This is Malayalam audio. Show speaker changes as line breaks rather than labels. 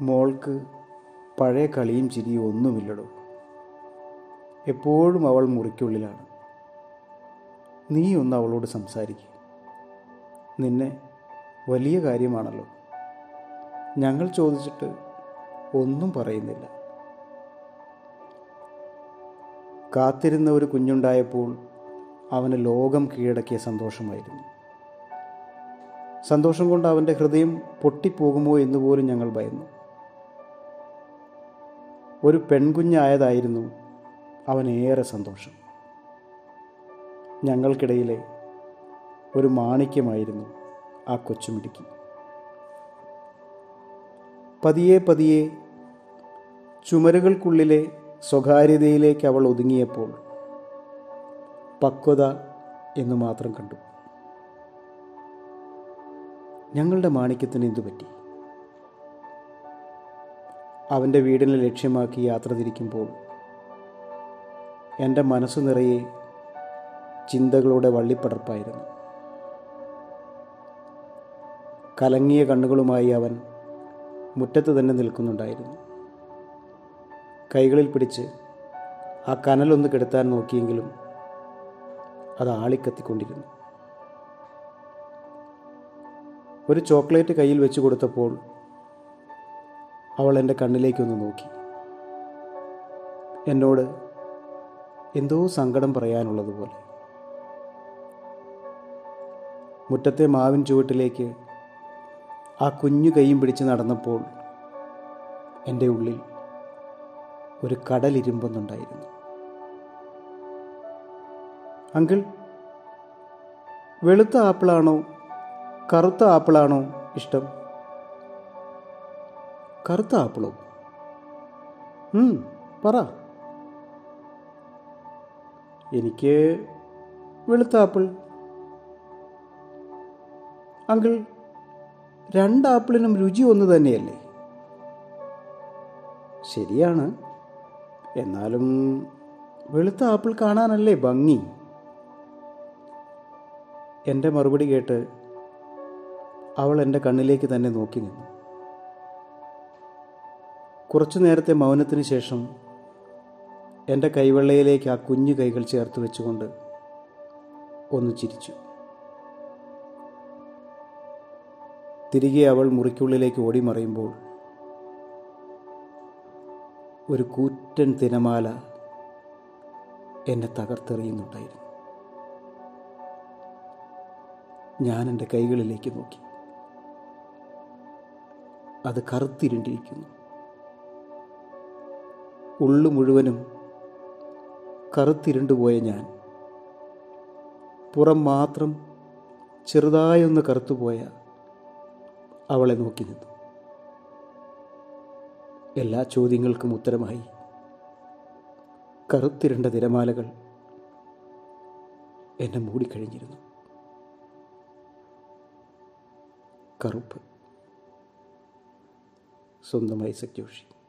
മോൾക്ക് പഴയ കളിയും ചിരിയും ഒന്നുമില്ലടോ. എപ്പോഴും അവൾ മുറിക്കുള്ളിലാണ്. നീ ഒന്ന് അവളോട് സംസാരിക്കും. നിന്നെ വലിയ കാര്യമാണല്ലോ. ഞങ്ങൾ ചോദിച്ചിട്ട് ഒന്നും പറയുന്നില്ല. കാത്തിരുന്ന ഒരു കുഞ്ഞുണ്ടായപ്പോൾ അവന് ലോകം കീഴടക്കിയ സന്തോഷമായിരുന്നു. സന്തോഷം കൊണ്ട് അവന്റെ ഹൃദയം പൊട്ടിപ്പോകുമോ എന്ന് പോലും ഞങ്ങൾ ഭയന്നു. ഒരു പെൺകുഞ്ഞായതായിരുന്നു അവനേറെ സന്തോഷം. ഞങ്ങൾക്കിടയിലെ ഒരു മാണിക്യമായിരുന്നു ആ കൊച്ചുമിടുക്കി. പതിയെ പതിയെ ചുമരുകൾക്കുള്ളിലെ സ്വകാര്യതയിലേക്ക് അവൾ ഒതുങ്ങിയപ്പോൾ പക്വത എന്ന് മാത്രം കണ്ടു. ഞങ്ങളുടെ മാണിക്യത്തിന് എന്തു പറ്റി അവന്റെ വീടിനെ ലക്ഷ്യമാക്കി യാത്ര തിരിക്കുമ്പോൾ എന്റെ മനസ്സ് നിറയെ ചിന്തകളുടെ വള്ളിപ്പടർപ്പായിരുന്നു. കലങ്ങിയ കണ്ണുകളുമായി അവൻ മുറ്റത്ത് തന്നെ നിൽക്കുന്നുണ്ടായിരുന്നു. കൈകളിൽ പിടിച്ച് ആ കനലൊന്ന് കെടുത്താൻ നോക്കിയെങ്കിലും അത് ആളിക്കത്തിക്കൊണ്ടിരുന്നു. ഒരു ചോക്ലേറ്റ് കയ്യിൽ വെച്ച് കൊടുത്തപ്പോൾ അവൾ എന്റെ കണ്ണിലേക്കൊന്ന് നോക്കി. എന്നോട് എന്തോ സങ്കടം പറയാനുള്ളതുപോലെ. മുറ്റത്തെ മാവിൻ ചുവട്ടിലേക്ക് ആ കുഞ്ഞു കൈയും പിടിച്ച് നടന്നപ്പോൾ എന്റെ ഉള്ളിൽ ഒരു കടലിരുമ്പെന്നുണ്ടായിരുന്നു അങ്കിൾ വെളുത്ത ആപ്പിളാണോ കറുത്ത ആപ്പിളാണോ ഇഷ്ടം? കറുത്ത ആപ്പിളോ പറ. എനിക്ക് വെളുത്ത ആപ്പിൾ അങ്കിൾ രണ്ട് ആപ്പിളിനും രുചി ഒന്ന് തന്നെയല്ലേ? ശരിയാണ്. എന്നാലും വെളുത്ത ആപ്പിൾ കാണാനല്ലേ ഭംഗി? എന്റെ മറുപടി കേട്ട് അവൾ എന്റെ കണ്ണിലേക്ക് തന്നെ നോക്കി നിന്നു. കുറച്ചു നേരത്തെ മൗനത്തിന് ശേഷം എന്റെ കൈവെള്ളയിലേക്ക് ആ കുഞ്ഞു കൈകൾ ചേർത്ത് വെച്ചുകൊണ്ട് ഒന്ന് ചിരിച്ചു. തിരികെ അവൾ മുറിക്കുള്ളിലേക്ക് ഓടി മറയുമ്പോൾ ഒരു കൂറ്റൻ തിരമാല എന്നെ തകർത്തെറിയുന്നുണ്ടായിരുന്നു. ഞാൻ എന്റെ കൈകളിലേക്ക് നോക്കി. അത് കറുത്തിരുണ്ടിരിക്കുന്നു. ഉള്ളു മുഴുവനും കറുത്തിരുണ്ടുപോയ ഞാൻ. പുറം മാത്രം ചെറുതായൊന്ന് കറുത്തുപോയ അവളെ നോക്കി നിന്നു. എല്ലാ ചോദ്യങ്ങൾക്കും ഉത്തരമായി. കറുത്തിരണ്ട തിരമാലകൾ എന്നെ മൂടിക്കഴിഞ്ഞിരുന്നു. കറുപ്പ്. സ്വന്തമായി സഖ്യോഷി